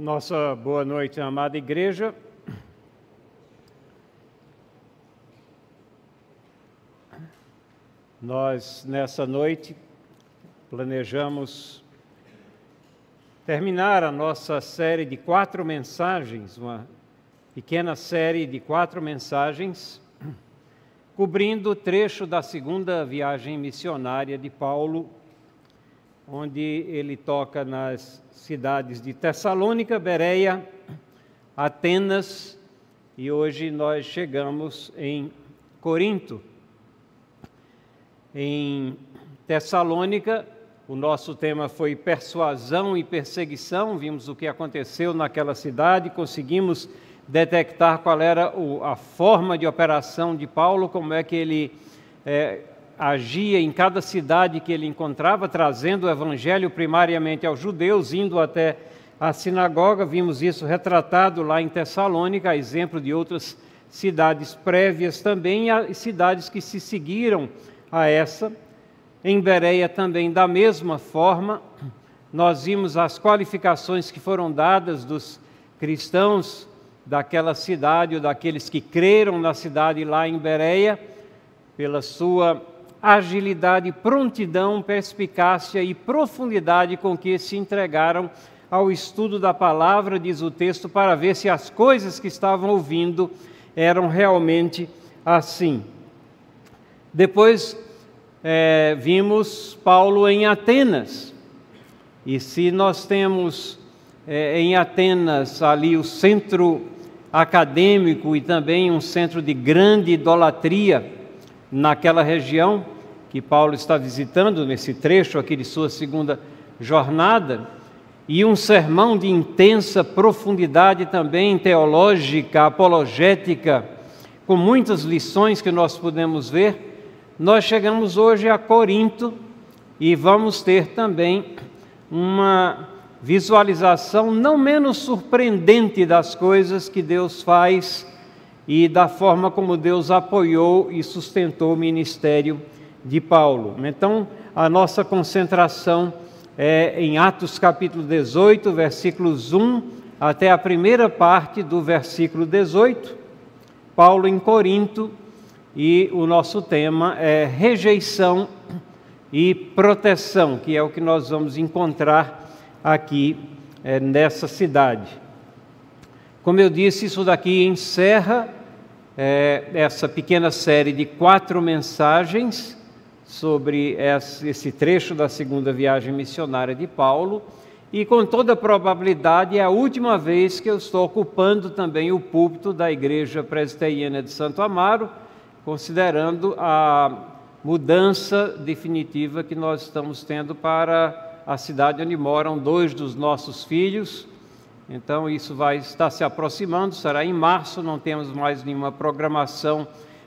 Nossa boa noite, amada igreja. Nós, nessa noite, planejamos terminar a nossa série de quatro mensagens, uma pequena série de quatro mensagens, cobrindo o trecho da segunda viagem missionária de Paulo onde ele toca nas cidades de Tessalônica, Bereia, Atenas e hoje nós chegamos em Corinto. Em Tessalônica, o nosso tema foi persuasão e perseguição. Vimos o que aconteceu naquela cidade, conseguimos detectar qual era a forma de operação de Paulo, como é que ele é, agia em cada cidade que ele encontrava, trazendo o evangelho primariamente aos judeus, indo até a sinagoga. Vimos isso retratado lá em Tessalônica, exemplo de outras cidades prévias também, e cidades que se seguiram a essa. Em Bereia também, da mesma forma, nós vimos as qualificações que foram dadas dos cristãos daquela cidade, ou daqueles que creram na cidade lá em Bereia, pela sua agilidade, prontidão, perspicácia e profundidade com que se entregaram ao estudo da palavra, diz o texto, para ver se as coisas que estavam ouvindo eram realmente assim. Depois é, vimos Paulo em Atenas, e se nós temos é, em Atenas ali o centro acadêmico e também um centro de grande idolatria, naquela região que Paulo está visitando nesse trecho aqui de sua segunda jornada, e um sermão de intensa profundidade também teológica, apologética, com muitas lições que nós podemos ver. Nós chegamos hoje a Corinto e vamos ter também uma visualização não menos surpreendente das coisas que Deus faz e da forma como Deus apoiou e sustentou o ministério de Paulo. Então, a nossa concentração é em Atos capítulo 18, versículos 1 até a primeira parte do versículo 18. Paulo em Corinto e o nosso tema é rejeição e proteção, que é o que nós vamos encontrar aqui é, nessa cidade. Como eu disse, isso daqui encerra é, essa pequena série de quatro mensagens sobre esse trecho da segunda viagem missionária de Paulo, e com toda probabilidade é a última vez que eu estou ocupando também o púlpito da Igreja Presbiteriana de Santo Amaro, considerando a mudança definitiva que nós estamos tendo para a cidade onde moram dois dos nossos filhos, então, isso vai estar se aproximando, será em março, não temos mais nenhuma programação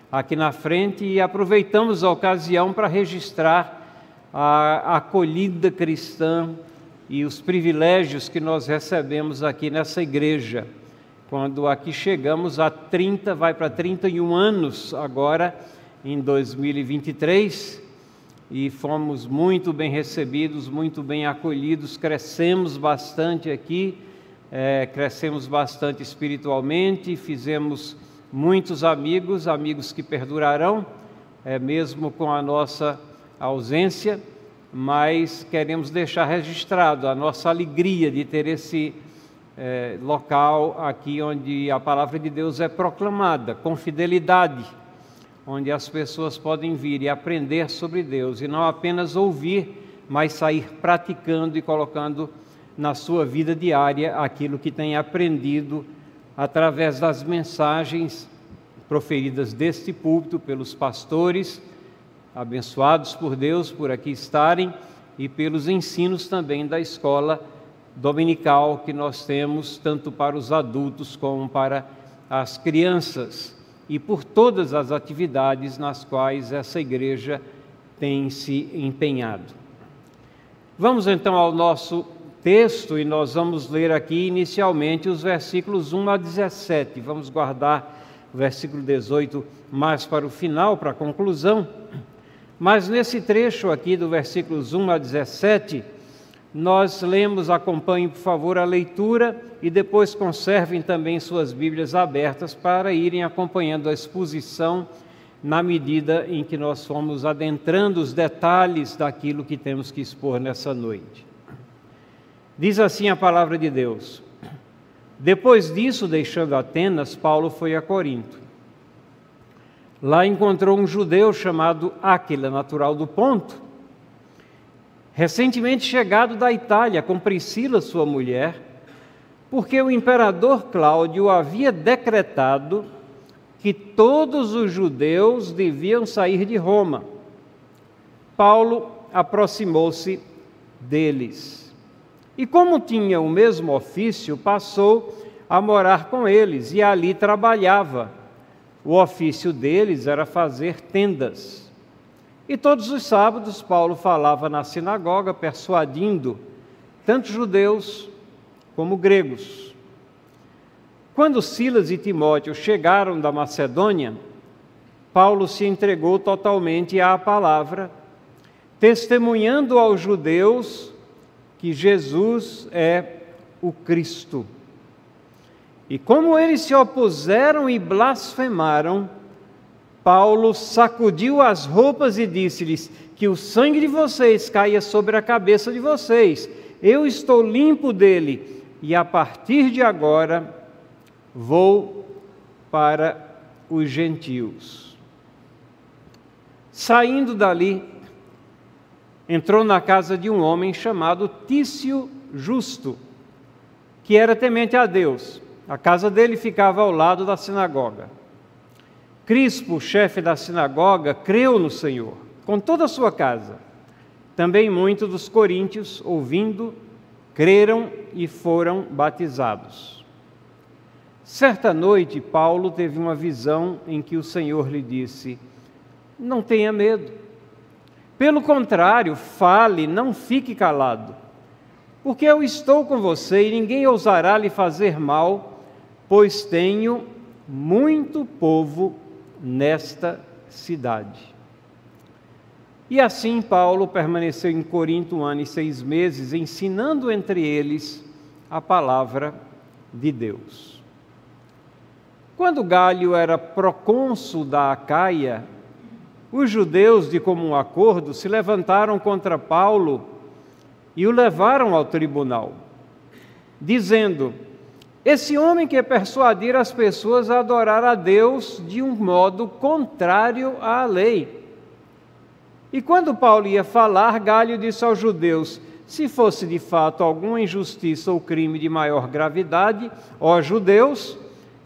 aqui na frente e aproveitamos a ocasião para registrar a acolhida cristã e os privilégios que nós recebemos aqui nessa igreja. Quando aqui chegamos a 30, vai para 31 anos agora, em 2023, e fomos muito bem recebidos, muito bem acolhidos, crescemos bastante aqui é, crescemos bastante espiritualmente, fizemos muitos amigos, amigos que perdurarão, é, mesmo com a nossa ausência, mas queremos deixar registrado a nossa alegria de ter esse é, local aqui onde a palavra de Deus é proclamada com fidelidade, onde as pessoas podem vir e aprender sobre Deus e não apenas ouvir, mas sair praticando e colocando na sua vida diária aquilo que tem aprendido através das mensagens proferidas deste púlpito pelos pastores, abençoados por Deus por aqui estarem, e pelos ensinos também da escola dominical que nós temos, tanto para os adultos como para as crianças, e por todas as atividades nas quais essa igreja tem se empenhado. Vamos então ao nosso texto e nós vamos ler aqui inicialmente os versículos 1 a 17. Vamos guardar o versículo 18 mais para o final, para a conclusão. Mas nesse trecho aqui do versículos 1 a 17, nós lemos, acompanhem por favor a leitura e depois conservem também suas Bíblias abertas para irem acompanhando a exposição na medida em que nós fomos adentrando os detalhes daquilo que temos que expor nessa noite. Diz assim a palavra de Deus: Depois disso, deixando Atenas, Paulo foi a Corinto. Lá encontrou um judeu chamado Áquila, natural do Ponto, recentemente chegado da Itália com Priscila, sua mulher, porque o imperador Cláudio havia decretado que todos os judeus deviam sair de Roma. Paulo aproximou-se deles. E como tinha o mesmo ofício, passou a morar com eles e ali trabalhava. O ofício deles era fazer tendas. E todos os sábados Paulo falava na sinagoga, persuadindo tanto judeus como gregos. Quando Silas e Timóteo chegaram da Macedônia, Paulo se entregou totalmente à palavra, testemunhando aos judeus que Jesus é o Cristo. E como eles se opuseram e blasfemaram, Paulo sacudiu as roupas e disse-lhes: Que o sangue de vocês caia sobre a cabeça de vocês. Eu estou limpo dele, e a partir de agora vou para os gentios. Saindo dali, entrou na casa de um homem chamado Tício Justo, que era temente a Deus. A casa dele ficava ao lado da sinagoga. Crispo, chefe da sinagoga, creu no Senhor, com toda a sua casa. Também muitos dos coríntios, ouvindo, creram e foram batizados. Certa noite, Paulo teve uma visão em que o Senhor lhe disse: Não tenha medo. Pelo contrário, fale, não fique calado. Porque eu estou com você e ninguém ousará lhe fazer mal, pois tenho muito povo nesta cidade. E assim Paulo permaneceu em Corinto um ano e seis meses, ensinando entre eles a palavra de Deus. Quando Galho era procônsul da Acaia, os judeus, de comum acordo, se levantaram contra Paulo e o levaram ao tribunal, dizendo: Esse homem quer persuadir as pessoas a adorar a Deus de um modo contrário à lei. E quando Paulo ia falar, Galho disse aos judeus: Se fosse de fato alguma injustiça ou crime de maior gravidade, ó judeus,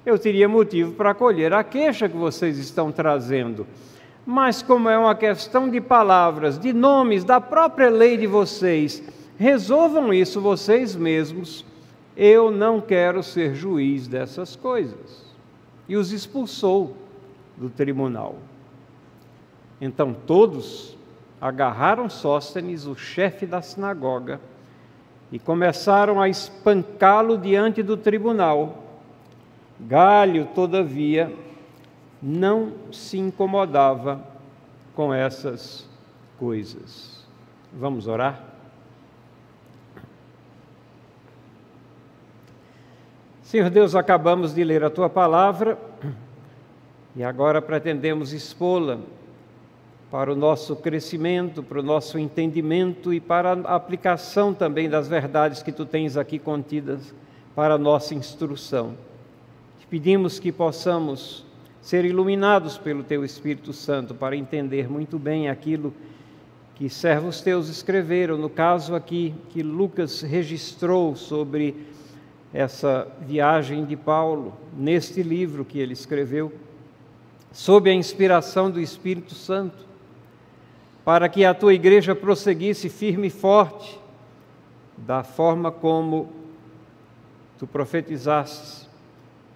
eu teria motivo para acolher a queixa que vocês estão trazendo. Mas, como é uma questão de palavras, de nomes, da própria lei de vocês, resolvam isso vocês mesmos. Eu não quero ser juiz dessas coisas. E os expulsou do tribunal. Então todos agarraram Sóstenes, o chefe da sinagoga, e começaram a espancá-lo diante do tribunal Galho, todavia, não se incomodava com essas coisas. Vamos orar? Senhor Deus, acabamos de ler a tua palavra e agora pretendemos expô-la para o nosso crescimento, para o nosso entendimento e para a aplicação também das verdades que tu tens aqui contidas para a nossa instrução. Pedimos que possamos ser iluminados pelo Teu Espírito Santo para entender muito bem aquilo que servos teus escreveram, no caso aqui que Lucas registrou sobre essa viagem de Paulo, neste livro que ele escreveu, sob a inspiração do Espírito Santo, para que a tua igreja prosseguisse firme e forte, da forma como tu profetizastes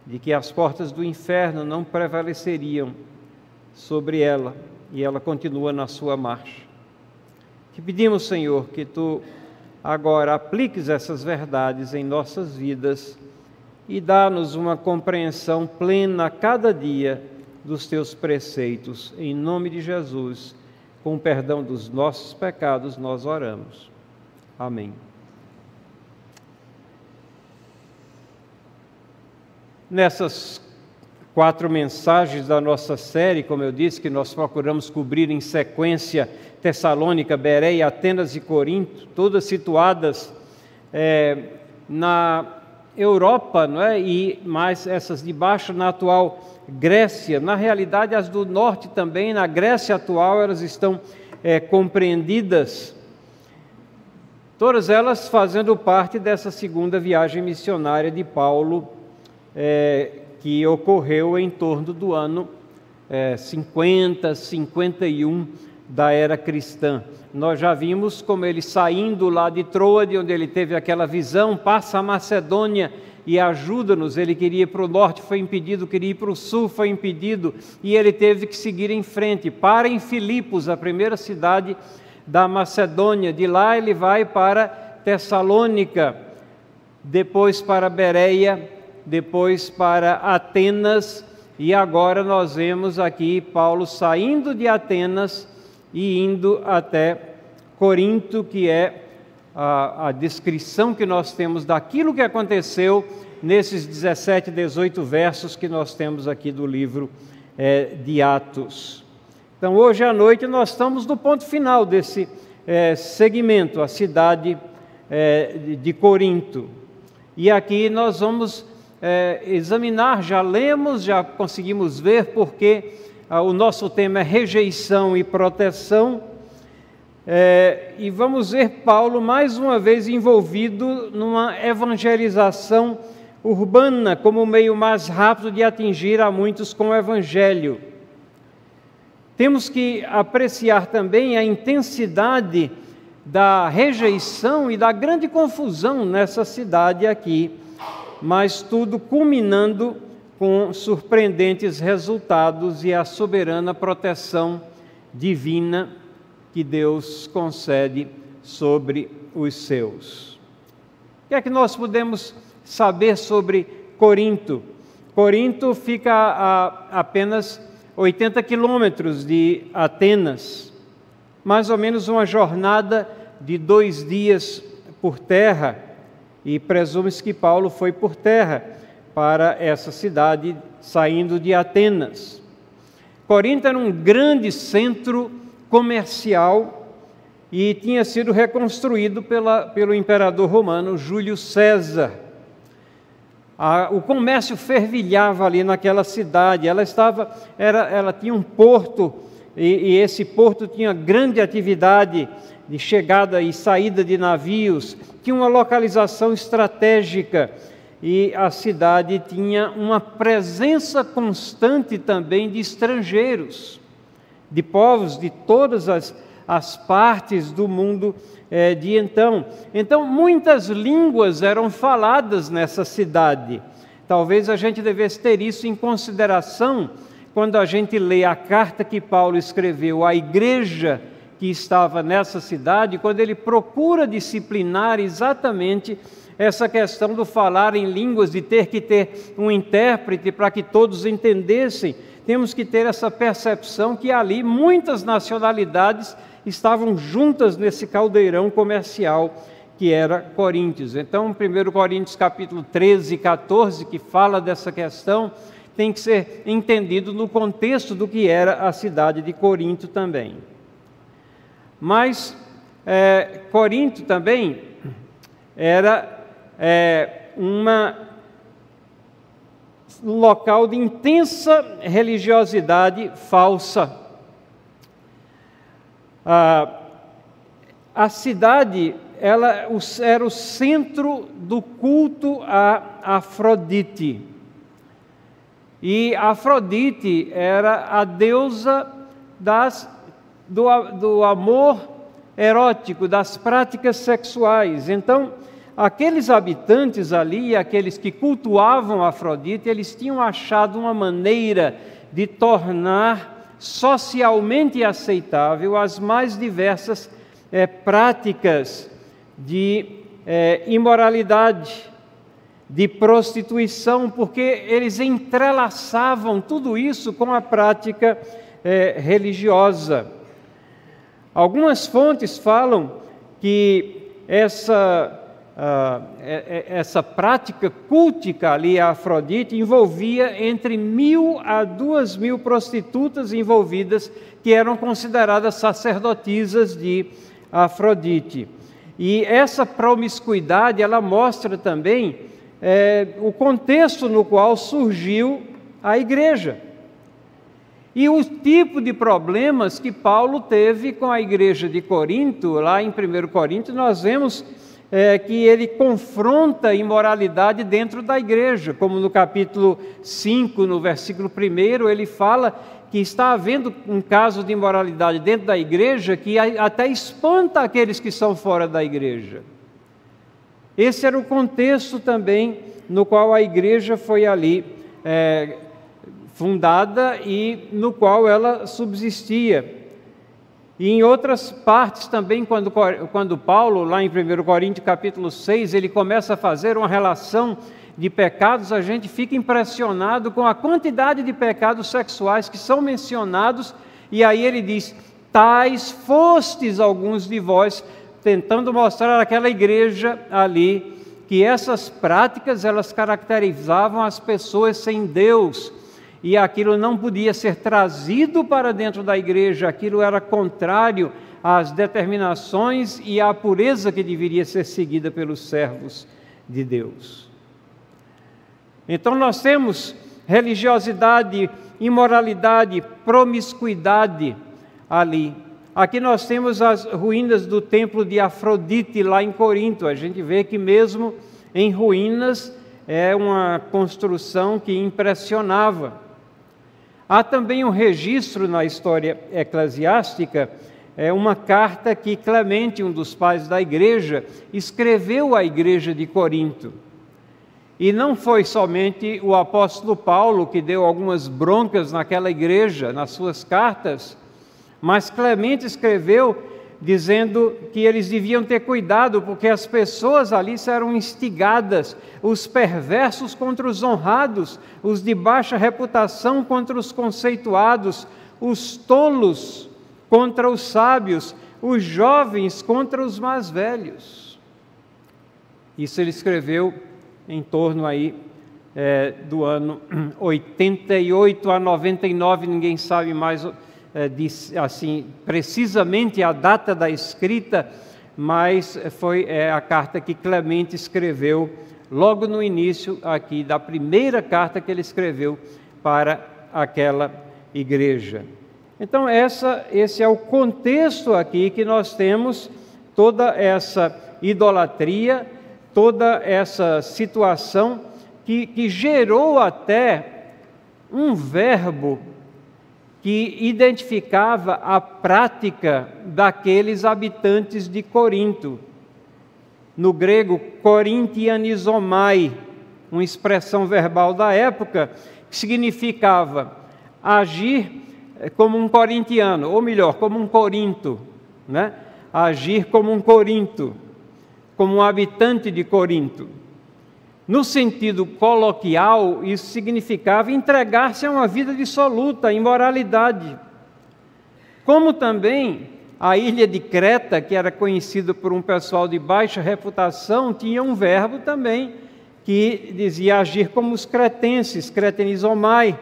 de que as portas do inferno não prevaleceriam sobre ela e ela continua na sua marcha. Te pedimos, Senhor, que tu agora apliques essas verdades em nossas vidas e dá-nos uma compreensão plena a cada dia dos teus preceitos. Em nome de Jesus, com o perdão dos nossos pecados, nós oramos. Amém. Nessas quatro mensagens da nossa série, como eu disse, que nós procuramos cobrir em sequência Tessalônica, Bereia, Atenas e Corinto, todas situadas é, na Europa, não é? e mais essas de baixo na atual Grécia. Na realidade, as do norte também, na Grécia atual, elas estão é, compreendidas. Todas elas fazendo parte dessa segunda viagem missionária de Paulo, é, que ocorreu em torno do ano é, 50, 51 da era cristã. Nós já vimos como ele saindo lá de Troade, onde ele teve aquela visão, passa a Macedônia e ajuda-nos. Ele queria ir para o norte, foi impedido, queria ir para o sul, foi impedido, e ele teve que seguir em frente. Para em Filipos, a primeira cidade da Macedônia. De lá ele vai para Tessalônica, depois para Bereia, depois para Atenas, e agora nós vemos aqui Paulo saindo de Atenas e indo até Corinto, que é a, a, descrição que nós temos daquilo que aconteceu nesses 17, 18 versos que nós temos aqui do livro é, de Atos. Então, hoje à noite, nós estamos no ponto final desse é, segmento, a cidade é, de Corinto. E aqui nós vamos é, examinar, já lemos, já conseguimos ver, porque ah, o nosso tema é rejeição e proteção. É, e vamos ver Paulo mais uma vez envolvido numa evangelização urbana como meio mais rápido de atingir a muitos com o evangelho. Temos que apreciar também a intensidade da rejeição e da grande confusão nessa cidade aqui mas tudo culminando com surpreendentes resultados e a soberana proteção divina que Deus concede sobre os seus. O que é que nós podemos saber sobre Corinto? Corinto fica a apenas 80 quilômetros de Atenas, mais ou menos uma jornada de dois dias por terra e presume-se que Paulo foi por terra para essa cidade, saindo de Atenas. Corinto era um grande centro comercial e tinha sido reconstruído pela, pelo imperador romano Júlio César. A, o comércio fervilhava ali naquela cidade. Ela estava, era, ela tinha um porto e, e esse porto tinha grande atividade de chegada e saída de navios, tinha uma localização estratégica e a cidade tinha uma presença constante também de estrangeiros, de povos de todas as, as partes do mundo é, de então. Então, muitas línguas eram faladas nessa cidade. Talvez a gente devesse ter isso em consideração quando a gente lê a carta que Paulo escreveu à igreja que estava nessa cidade, quando ele procura disciplinar exatamente essa questão do falar em línguas, de ter que ter um intérprete para que todos entendessem, temos que ter essa percepção que ali muitas nacionalidades estavam juntas nesse caldeirão comercial que era Coríntios. Então, 1 Coríntios capítulo 13 e 14, que fala dessa questão, tem que ser entendido no contexto do que era a cidade de Corinto também. Mas é, Corinto também era é, uma, um local de intensa religiosidade falsa. Ah, a cidade ela era o centro do culto a Afrodite. E Afrodite era a deusa das do, do amor erótico, das práticas sexuais. Então, aqueles habitantes ali, aqueles que cultuavam Afrodite, eles tinham achado uma maneira de tornar socialmente aceitável as mais diversas é, práticas de é, imoralidade, de prostituição, porque eles entrelaçavam tudo isso com a prática é, religiosa. Algumas fontes falam que essa uh, essa prática cultica ali a Afrodite envolvia entre mil a duas mil prostitutas envolvidas que eram consideradas sacerdotisas de Afrodite. E essa promiscuidade ela mostra também é, o contexto no qual surgiu a igreja. E o tipo de problemas que Paulo teve com a igreja de Corinto, lá em 1 Corinto, nós vemos é, que ele confronta a imoralidade dentro da igreja, como no capítulo 5, no versículo 1, ele fala que está havendo um caso de imoralidade dentro da igreja que até espanta aqueles que são fora da igreja. Esse era o contexto também no qual a igreja foi ali é, fundada e no qual ela subsistia. E em outras partes também, quando, quando Paulo, lá em 1 Coríntios capítulo 6, ele começa a fazer uma relação de pecados, a gente fica impressionado com a quantidade de pecados sexuais que são mencionados, e aí ele diz: Tais fostes alguns de vós, tentando mostrar àquela igreja ali que essas práticas elas caracterizavam as pessoas sem Deus e aquilo não podia ser trazido para dentro da igreja, aquilo era contrário às determinações e à pureza que deveria ser seguida pelos servos de Deus. Então nós temos religiosidade, imoralidade, promiscuidade ali. Aqui nós temos as ruínas do templo de Afrodite lá em Corinto. A gente vê que mesmo em ruínas é uma construção que impressionava. Há também um registro na história eclesiástica, é uma carta que Clemente, um dos pais da igreja, escreveu à igreja de Corinto. E não foi somente o apóstolo Paulo que deu algumas broncas naquela igreja, nas suas cartas, mas Clemente escreveu dizendo que eles deviam ter cuidado, porque as pessoas ali eram instigadas, os perversos contra os honrados, os de baixa reputação contra os conceituados, os tolos contra os sábios, os jovens contra os mais velhos. Isso ele escreveu em torno aí é, do ano 88 a 99, ninguém sabe mais assim precisamente a data da escrita, mas foi é, a carta que Clemente escreveu logo no início aqui da primeira carta que ele escreveu para aquela igreja. Então essa, esse é o contexto aqui que nós temos toda essa idolatria, toda essa situação que, que gerou até um verbo que identificava a prática daqueles habitantes de Corinto. No grego, corintianizomai, uma expressão verbal da época, que significava agir como um corintiano, ou melhor, como um corinto, né? agir como um corinto, como um habitante de Corinto. No sentido coloquial, isso significava entregar-se a uma vida dissoluta, imoralidade. Como também a ilha de Creta, que era conhecida por um pessoal de baixa reputação, tinha um verbo também que dizia agir como os cretenses, cretenizomai,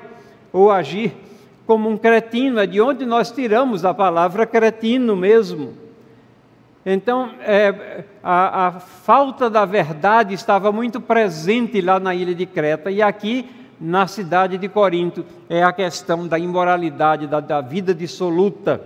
ou agir como um cretino, é de onde nós tiramos a palavra cretino mesmo. Então, é, a, a, falta da verdade estava muito presente lá na ilha de Creta, e aqui na cidade de Corinto é a questão da imoralidade, da, da vida dissoluta.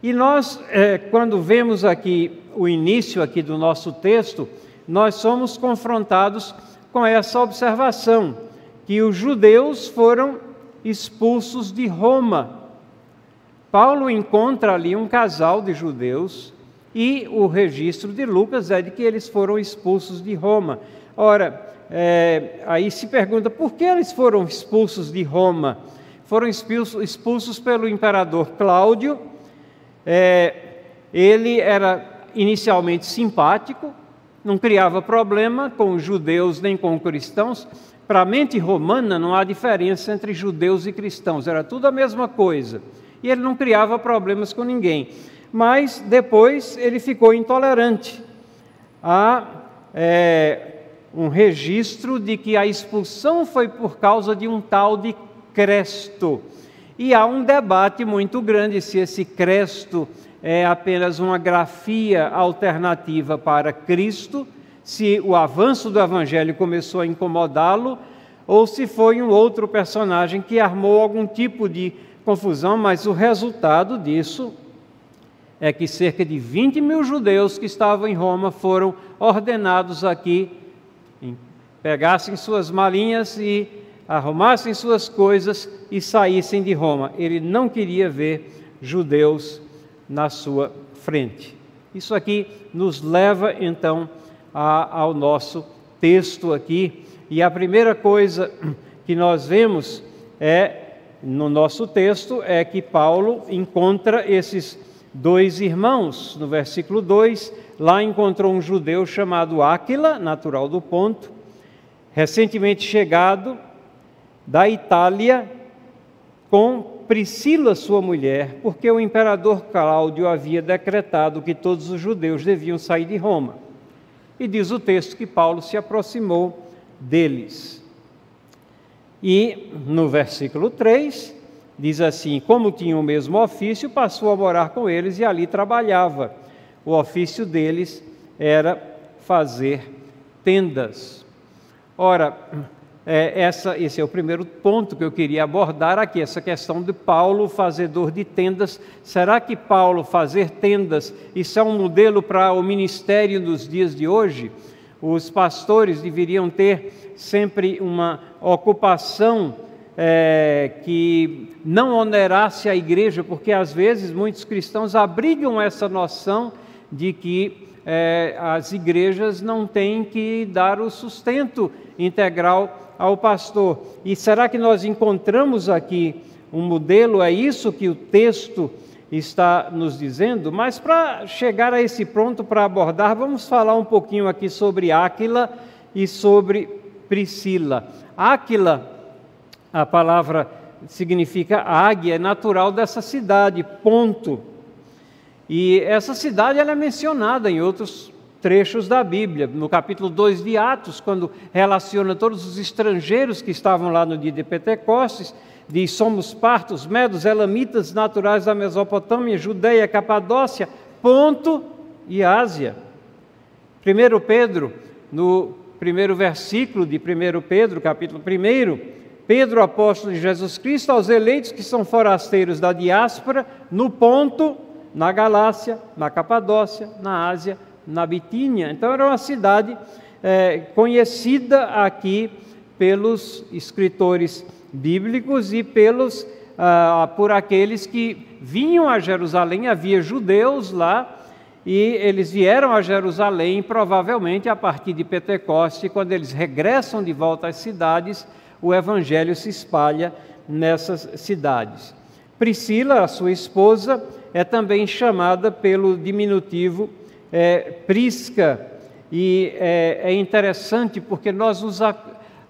E nós, é, quando vemos aqui o início aqui do nosso texto, nós somos confrontados com essa observação, que os judeus foram expulsos de Roma Paulo encontra ali um casal de judeus e o registro de Lucas é de que eles foram expulsos de Roma. Ora, é, aí se pergunta por que eles foram expulsos de Roma? Foram expulsos, expulsos pelo imperador Cláudio. É, ele era inicialmente simpático, não criava problema com judeus nem com os cristãos. Para a mente romana não há diferença entre judeus e cristãos, era tudo a mesma coisa e ele não criava problemas com ninguém. Mas depois ele ficou intolerante. há é, um registro de que a expulsão foi por causa de um tal de Cresto. E há um debate muito grande se esse Cresto é apenas uma grafia alternativa para Cristo, se o avanço do Evangelho começou a incomodá-lo, ou se foi um outro personagem que armou algum tipo de confusão, mas o resultado disso é que cerca de 20 mil judeus que estavam em Roma foram ordenados aqui, pegassem suas malinhas e arrumassem suas coisas e saíssem de Roma. Ele não queria ver judeus na sua frente. Isso aqui nos leva então a, ao nosso texto aqui, e a primeira coisa que nós vemos é no nosso texto é que Paulo encontra esses dois irmãos. No versículo 2, lá encontrou um judeu chamado Áquila, natural do Ponto, recentemente chegado da Itália, com Priscila, sua mulher, porque o imperador Cláudio havia decretado que todos os judeus deviam sair de Roma. E diz o texto que Paulo se aproximou deles. E no versículo 3, diz assim: Como tinha o mesmo ofício, passou a morar com eles e ali trabalhava. O ofício deles era fazer tendas. Ora, é, essa, esse é o primeiro ponto que eu queria abordar aqui, essa questão de Paulo, fazedor de tendas. Será que Paulo fazer tendas, isso é um modelo para o ministério nos dias de hoje? Os pastores deveriam ter sempre uma ocupação é, que não onerasse a igreja, porque às vezes muitos cristãos abrigam essa noção de que é, as igrejas não têm que dar o sustento integral ao pastor. E será que nós encontramos aqui um modelo? É isso que o texto está nos dizendo? Mas para chegar a esse ponto para abordar, vamos falar um pouquinho aqui sobre Áquila e sobre Priscila. Áquila, a palavra significa águia, é natural dessa cidade, ponto. E essa cidade ela é mencionada em outros trechos da Bíblia, no capítulo 2 de Atos, quando relaciona todos os estrangeiros que estavam lá no dia de Pentecostes, diz: Somos partos, medos, elamitas, naturais da Mesopotâmia, Judeia, Capadócia, Ponto e Ásia. 1 Pedro, no primeiro versículo de 1 Pedro, capítulo 1, Pedro, apóstolo de Jesus Cristo, aos eleitos que são forasteiros da diáspora, no Ponto, na Galácia, na Capadócia, na Ásia na Bitínia. Então era uma cidade é, conhecida aqui pelos escritores bíblicos e pelos ah, por aqueles que vinham a Jerusalém. Havia judeus lá e eles vieram a Jerusalém provavelmente a partir de Pentecoste. Quando eles regressam de volta às cidades, o evangelho se espalha nessas cidades. Priscila, a sua esposa, é também chamada pelo diminutivo é, Prisca, e é, é, interessante porque nós nos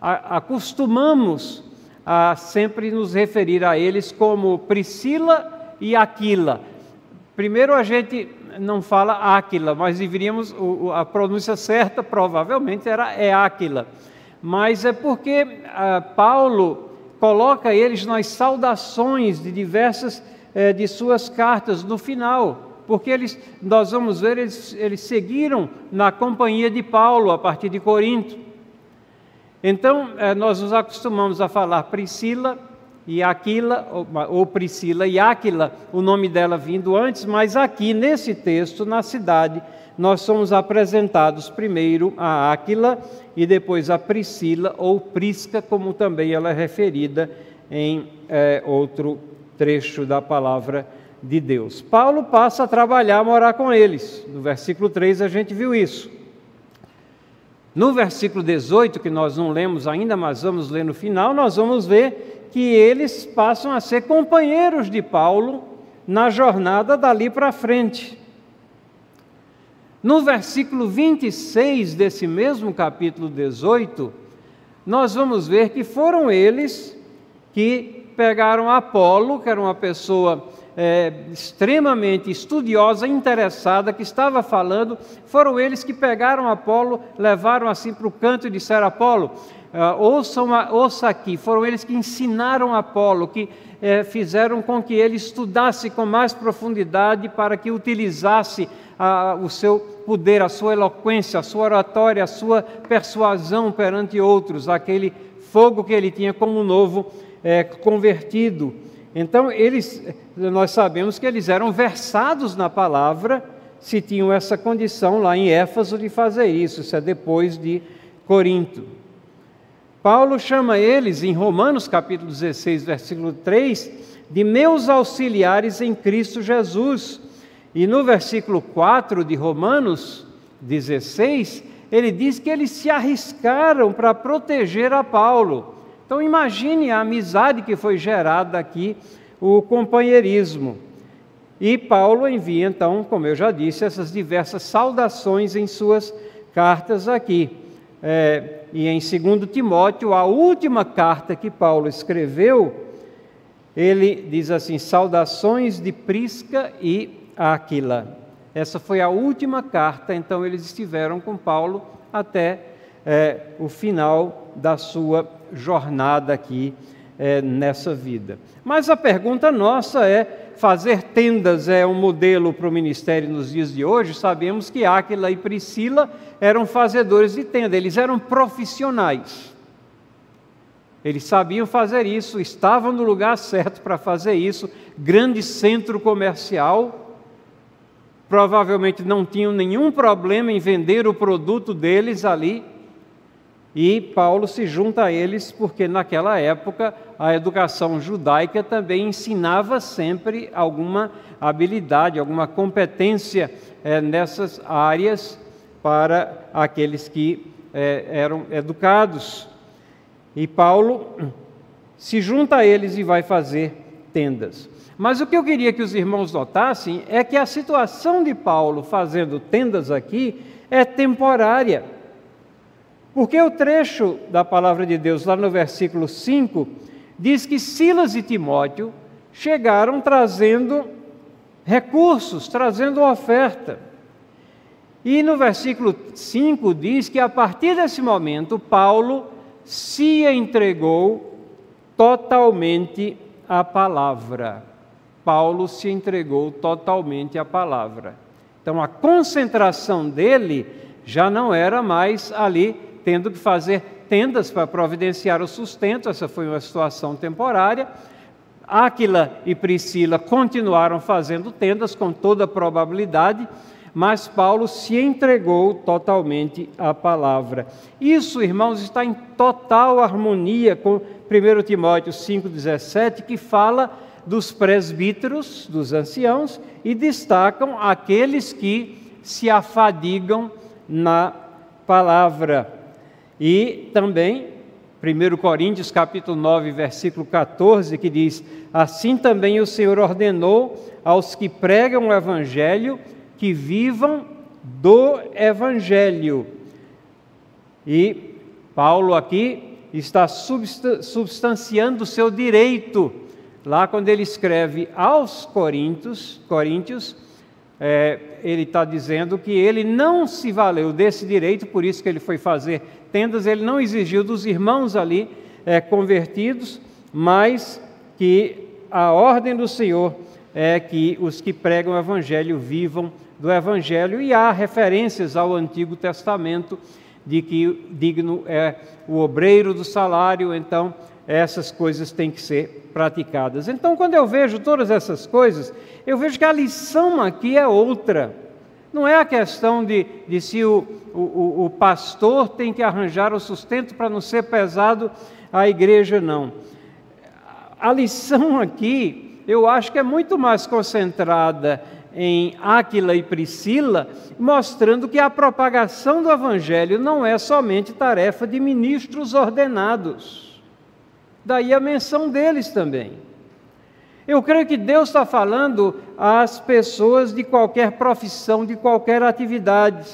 acostumamos a sempre nos referir a eles como Priscila e Aquila. Primeiro a gente não fala Aquila, mas deveríamos, a pronúncia certa provavelmente era é Aquila. Mas é porque ah, Paulo coloca eles nas saudações de diversas eh, de suas cartas no final porque eles, nós vamos ver, eles, eles seguiram na companhia de Paulo a partir de Corinto. Então, eh, nós nos acostumamos a falar Priscila e Aquila, ou, Priscila e Aquila, o nome dela vindo antes, mas aqui nesse texto, na cidade, nós somos apresentados primeiro a Aquila e depois a Priscila, ou Prisca, como também ela é referida em é, outro trecho da palavra de Deus. Paulo passa a trabalhar, a morar com eles. No versículo 3 a gente viu isso. No versículo 18, que nós não lemos ainda, mas vamos ler no final, nós vamos ver que eles passam a ser companheiros de Paulo na jornada dali para frente. No versículo 26 desse mesmo capítulo 18, nós vamos ver que foram eles que pegaram Apolo, que era uma pessoa é, extremamente estudiosa, interessada, que estava falando, foram eles que pegaram Apolo, levaram assim para o canto e disseram: Apolo, uh, ouçam, ouça aqui. Foram eles que ensinaram Apolo, que é, fizeram com que ele estudasse com mais profundidade para que utilizasse a, o seu poder, a sua eloquência, a sua oratória, a sua persuasão perante outros, aquele fogo que ele tinha como novo é, convertido. Então, eles, nós sabemos que eles eram versados na palavra, se tinham essa condição lá em Éfaso de fazer isso, isso é depois de Corinto. Paulo chama eles, em Romanos capítulo 16, versículo 3, de meus auxiliares em Cristo Jesus. E no versículo 4 de Romanos 16, ele diz que eles se arriscaram para proteger a Paulo. Então imagine a amizade que foi gerada aqui, o companheirismo. E Paulo envia então, como eu já disse, essas diversas saudações em suas cartas aqui. É, e em 2 Timóteo, a última carta que Paulo escreveu, ele diz assim: saudações de Prisca e Áquila. Essa foi a última carta, então eles estiveram com Paulo até é, o final da sua jornada aqui é, nessa vida. Mas a pergunta nossa é: fazer tendas é um modelo para o ministério nos dias de hoje? Sabemos que Áquila e Priscila eram fazedores de tenda, eles eram profissionais. Eles sabiam fazer isso, estavam no lugar certo para fazer isso, grande centro comercial, provavelmente não tinham nenhum problema em vender o produto deles ali e Paulo se junta a eles porque naquela época a educação judaica também ensinava sempre alguma habilidade, alguma competência é, nessas áreas para aqueles que é, eram educados. E Paulo se junta a eles e vai fazer tendas. Mas o que eu queria que os irmãos notassem é que a situação de Paulo fazendo tendas aqui é temporária. Porque o trecho da palavra de Deus, lá no versículo 5, diz que Silas e Timóteo chegaram trazendo recursos, trazendo oferta. E no versículo 5 diz que a partir desse momento, Paulo se entregou totalmente à palavra. Paulo se entregou totalmente à palavra. Então a concentração dele já não era mais ali tendo que fazer tendas para providenciar o sustento, essa foi uma situação temporária. Áquila e Priscila continuaram fazendo tendas com toda probabilidade, mas Paulo se entregou totalmente à palavra. Isso, irmãos, está em total harmonia com 1 Timóteo 5,17, que fala dos presbíteros, dos anciãos, e destacam aqueles que se afadigam na palavra. E também 1 Coríntios capítulo 9, versículo 14, que diz: Assim também o Senhor ordenou aos que pregam o evangelho que vivam do evangelho. E Paulo aqui está substanciando o seu direito. Lá quando ele escreve aos Coríntios, Coríntios é, ele está dizendo que ele não se valeu desse direito, por isso que ele foi fazer tendas, ele não exigiu dos irmãos ali é, convertidos, mas que a ordem do Senhor é que os que pregam o Evangelho vivam do Evangelho, e há referências ao Antigo Testamento de que digno é o obreiro do salário, então essas coisas têm que ser praticadas. Então, quando eu vejo todas essas coisas, eu vejo que a lição aqui é outra. Não é a questão de, de se o, o, o pastor tem que arranjar o sustento para não ser pesado a igreja, não. A lição aqui, eu acho que é muito mais concentrada em Áquila e Priscila, mostrando que a propagação do Evangelho não é somente tarefa de ministros ordenados. Daí a menção deles também. Eu creio que Deus está falando às pessoas de qualquer profissão, de qualquer atividade.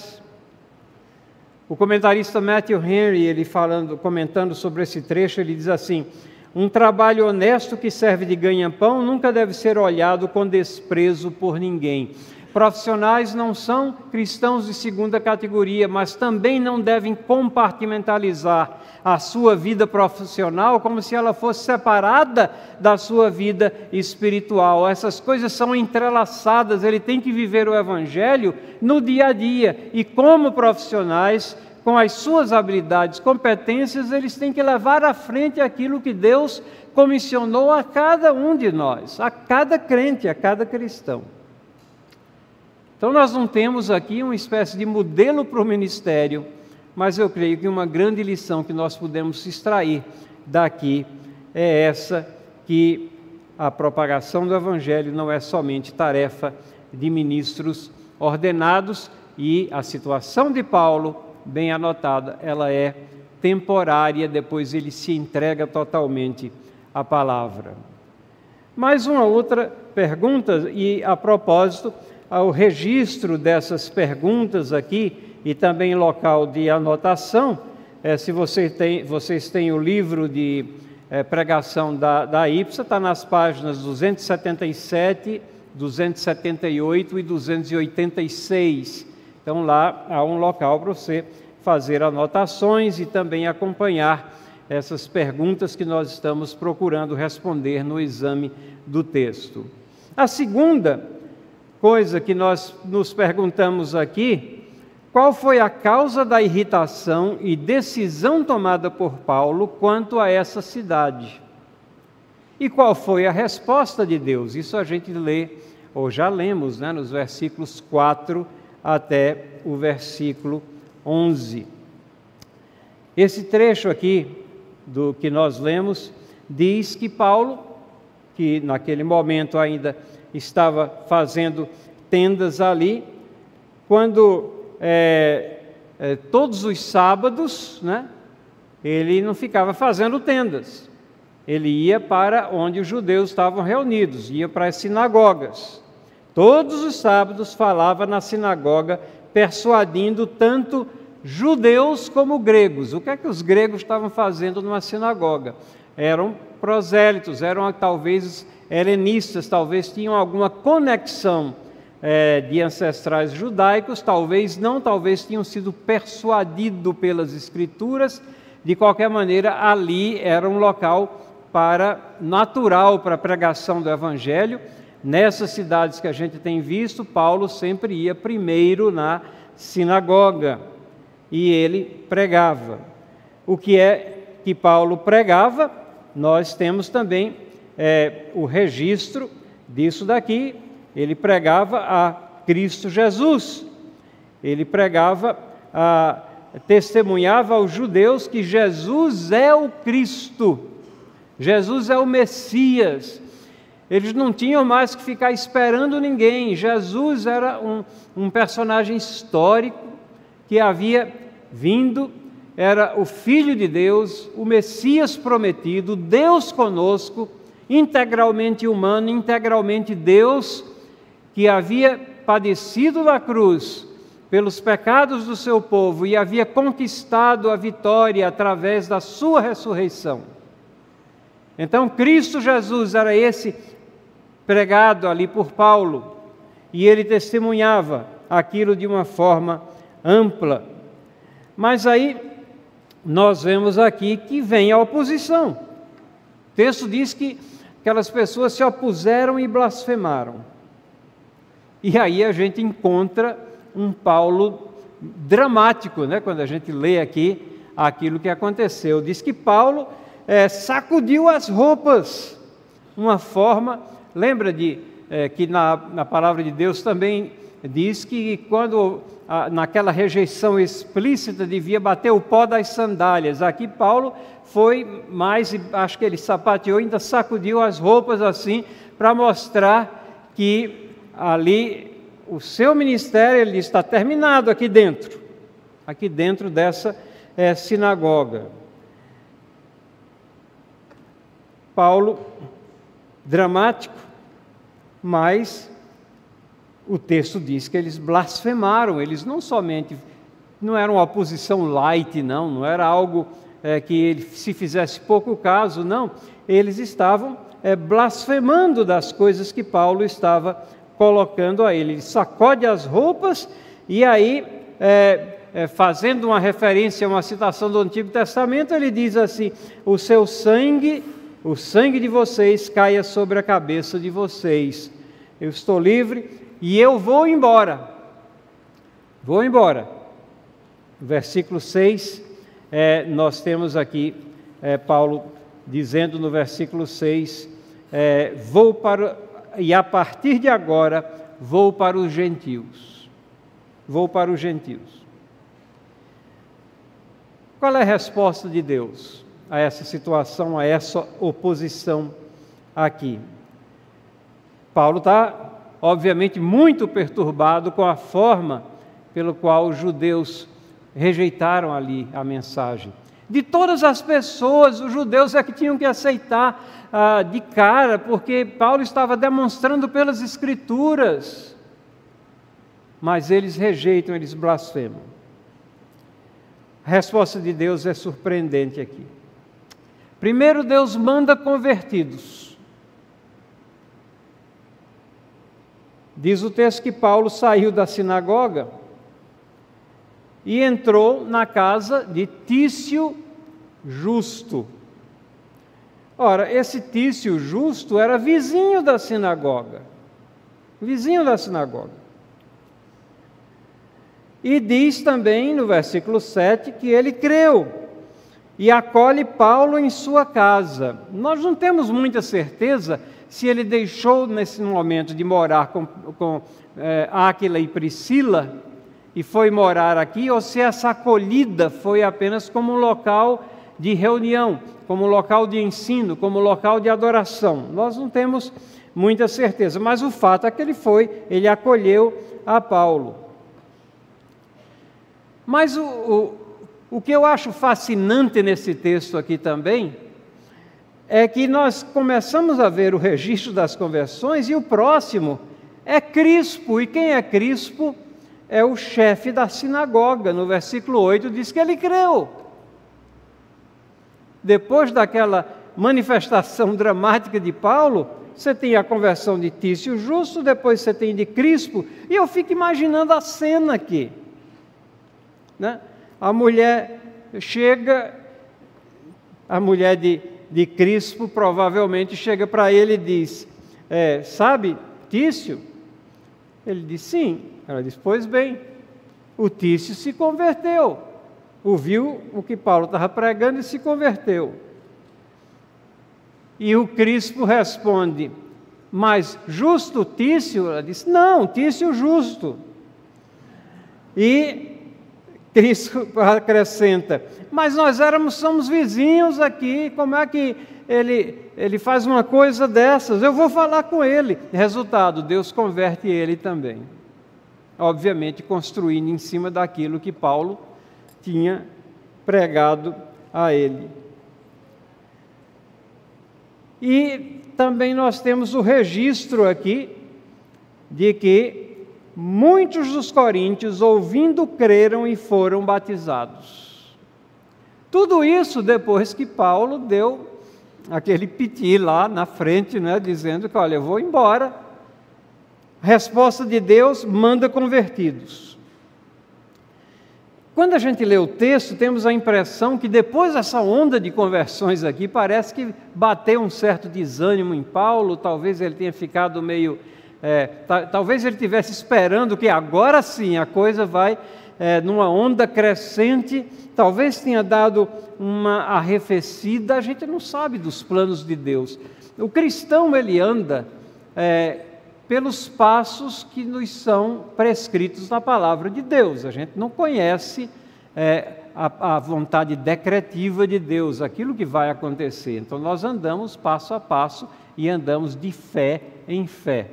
O comentarista Matthew Henry, ele falando, comentando sobre esse trecho, ele diz assim: Um trabalho honesto que serve de ganha-pão nunca deve ser olhado com desprezo por ninguém. Profissionais não são cristãos de segunda categoria, mas também não devem compartimentalizar a sua vida profissional como se ela fosse separada da sua vida espiritual. Essas coisas são entrelaçadas, ele tem que viver o evangelho no dia a dia e como profissionais com as suas habilidades, competências, eles têm que levar à frente aquilo que Deus comissionou a cada um de nós, a cada crente, a cada cristão. Então, nós não temos aqui uma espécie de modelo para o ministério, mas eu creio que uma grande lição que nós podemos extrair daqui é essa: que a propagação do Evangelho não é somente tarefa de ministros ordenados, e a situação de Paulo bem anotada, ela é temporária, depois ele se entrega totalmente à palavra. Mais uma outra pergunta, e a propósito, ao registro dessas perguntas aqui, e também local de anotação, é, se você tem, vocês têm o livro de é, pregação da, da IPSA, está nas páginas 277, 278 e 286 então lá há um local para você fazer anotações e também acompanhar essas perguntas que nós estamos procurando responder no exame do texto. A segunda coisa que nós nos perguntamos aqui, qual foi a causa da irritação e decisão tomada por Paulo quanto a essa cidade? E qual foi a resposta de Deus? Isso a gente lê, ou já lemos, né, nos versículos 4 até o versículo 11. Esse trecho aqui do que nós lemos diz que Paulo, que naquele momento ainda estava fazendo tendas ali, quando é, é, todos os sábados, né, ele não ficava fazendo tendas. Ele ia para onde os judeus estavam reunidos, ia para as sinagogas. Todos os sábados falava na sinagoga, persuadindo tanto judeus como gregos. O que é que os gregos estavam fazendo numa sinagoga? Eram prosélitos, eram talvez helenistas, talvez tinham alguma conexão é, de ancestrais judaicos, talvez não, talvez tinham sido persuadidos pelas escrituras. De qualquer maneira, ali era um local para natural para a pregação do evangelho Nessas cidades que a gente tem visto, Paulo sempre ia primeiro na sinagoga e ele pregava. O que é que Paulo pregava? Nós temos também é, o registro disso daqui. Ele pregava a Cristo Jesus. Ele pregava, a, testemunhava aos judeus que Jesus é o Cristo, Jesus é o Messias, eles não tinham mais que ficar esperando ninguém. Jesus era um, um personagem histórico que havia vindo, era o Filho de Deus, o Messias prometido, Deus conosco, integralmente humano, integralmente Deus, que havia padecido na cruz pelos pecados do seu povo e havia conquistado a vitória através da sua ressurreição. Então, Cristo Jesus era esse pregado ali por Paulo, e ele testemunhava aquilo de uma forma ampla. Mas aí nós vemos aqui que vem a oposição. O texto diz que aquelas pessoas se opuseram e blasfemaram. E aí a gente encontra um Paulo dramático, né? quando a gente lê aqui aquilo que aconteceu. Diz que Paulo é, sacudiu as roupas, uma forma Lembra de é, que na, na palavra de Deus também diz que quando a, naquela rejeição explícita devia bater o pó das sandálias. Aqui Paulo foi mais, acho que ele sapateou, ainda sacudiu as roupas assim para mostrar que ali o seu ministério ele está terminado aqui dentro, aqui dentro dessa é, sinagoga. Paulo, dramático, mas o texto diz que eles blasfemaram, eles não somente, não era uma oposição light, não, não era algo é, que ele se fizesse pouco caso, não, eles estavam é, blasfemando das coisas que Paulo estava colocando a ele. Ele sacode as roupas e aí, é, é, fazendo uma referência uma citação do Antigo Testamento, ele diz assim: O seu sangue, o sangue de vocês caia sobre a cabeça de vocês. Eu estou livre e eu vou embora. Vou embora. Versículo 6, é, nós temos aqui é, Paulo dizendo no versículo 6: é, Vou para, e a partir de agora, vou para os gentios. Vou para os gentios. Qual é a resposta de Deus a essa situação, a essa oposição aqui? Paulo está, obviamente, muito perturbado com a forma pelo qual os judeus rejeitaram ali a mensagem. De todas as pessoas, os judeus é que tinham que aceitar ah, de cara, porque Paulo estava demonstrando pelas Escrituras. Mas eles rejeitam, eles blasfemam. A resposta de Deus é surpreendente aqui. Primeiro, Deus manda convertidos. Diz o texto que Paulo saiu da sinagoga e entrou na casa de Tício Justo. Ora, esse Tício Justo era vizinho da sinagoga. Vizinho da sinagoga. E diz também no versículo 7 que ele creu e acolhe Paulo em sua casa. Nós não temos muita certeza se ele deixou nesse momento de morar com, com é, Áquila e Priscila e foi morar aqui, ou se essa acolhida foi apenas como um local de reunião, como local de ensino, como local de adoração. Nós não temos muita certeza, mas o fato é que ele foi, ele acolheu a Paulo. Mas o, o, o que eu acho fascinante nesse texto aqui também é que nós começamos a ver o registro das conversões e o próximo é Crispo. E quem é Crispo? é o chefe da sinagoga. No versículo 8 diz que ele creu. Depois daquela manifestação dramática de Paulo, você tem a conversão de Tício Justo, depois você tem de Crispo, e eu fico imaginando a cena aqui. Né? A mulher chega, a mulher de, de Crispo provavelmente chega para ele e diz: é, Sabe, Tício? Ele diz: Sim, ela diz: Pois bem, o Tício se converteu, ouviu o que Paulo estava pregando e se converteu. E o Crispo responde: Mas justo Tício? Ela disse: Não, Tício justo. E Cristo acrescenta: Mas nós éramos, somos vizinhos aqui, como é que ele, ele faz uma coisa dessas? Eu vou falar com ele. Resultado: Deus converte ele também obviamente construindo em cima daquilo que Paulo tinha pregado a ele. E também nós temos o registro aqui de que muitos dos coríntios, ouvindo, creram e foram batizados. Tudo isso depois que Paulo deu aquele piti lá na frente, né, dizendo que, olha, eu vou embora, resposta de Deus manda convertidos. Quando a gente lê o texto, temos a impressão que depois dessa onda de conversões aqui, parece que bateu um certo desânimo em Paulo, talvez ele tenha ficado meio. É, talvez ele estivesse esperando que agora sim a coisa vai é, numa onda crescente, talvez tenha dado uma arrefecida, a gente não sabe dos planos de Deus. O cristão, ele anda. É, pelos passos que nos são prescritos na palavra de Deus. A gente não conhece é, a, a, vontade decretiva de Deus, aquilo que vai acontecer. Então nós andamos passo a passo e andamos de fé em fé.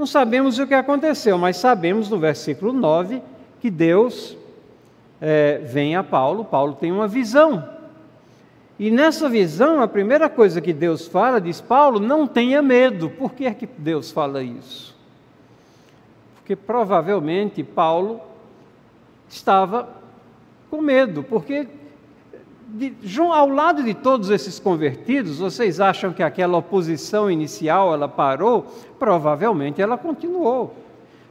Não sabemos o que aconteceu, mas sabemos no versículo 9 que Deus é, vem a Paulo, Paulo tem uma visão e nessa visão, a primeira coisa que Deus fala, diz Paulo, não tenha medo. Por que é que Deus fala isso? Porque provavelmente Paulo estava com medo, porque de, ao lado de todos esses convertidos, vocês acham que aquela oposição inicial ela parou? Provavelmente ela continuou.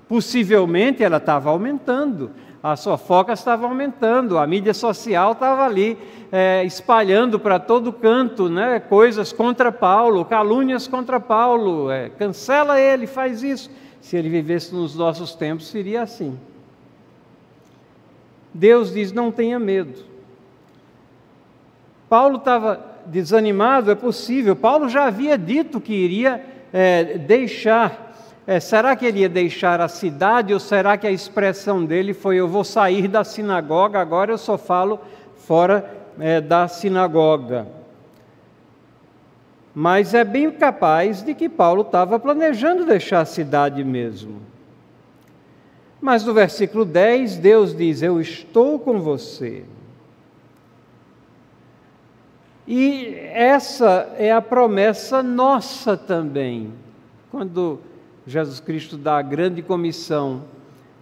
Possivelmente ela estava aumentando, as fofocas estavam aumentando, a mídia social estava ali é, espalhando para todo canto né, coisas contra Paulo, calúnias contra Paulo, é, cancela ele, faz isso. Se ele vivesse nos nossos tempos, seria assim. Deus diz: não tenha medo. Paulo estava desanimado, é possível. Paulo já havia dito que iria é, deixar. É, será que ele ia deixar a cidade ou será que a expressão dele foi: Eu vou sair da sinagoga, agora eu só falo fora é, da sinagoga? Mas é bem capaz de que Paulo estava planejando deixar a cidade mesmo. Mas no versículo 10, Deus diz: Eu estou com você. E essa é a promessa nossa também. Quando Jesus Cristo dá a grande comissão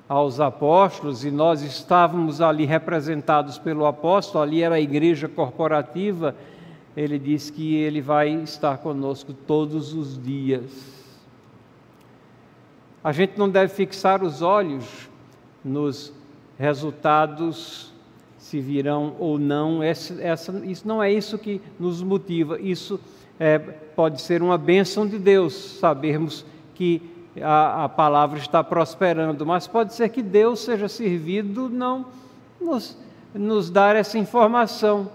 aos apóstolos e nós estávamos ali representados pelo apóstolo, ali era a igreja corporativa, ele diz que ele vai estar conosco todos os dias. A gente não deve fixar os olhos nos resultados, se virão ou não. Essa, essa, isso não é isso que nos motiva. Isso é, pode ser uma bênção de Deus, sabermos que a, a, palavra está prosperando, mas pode ser que Deus seja servido não nos, nos dar essa informação.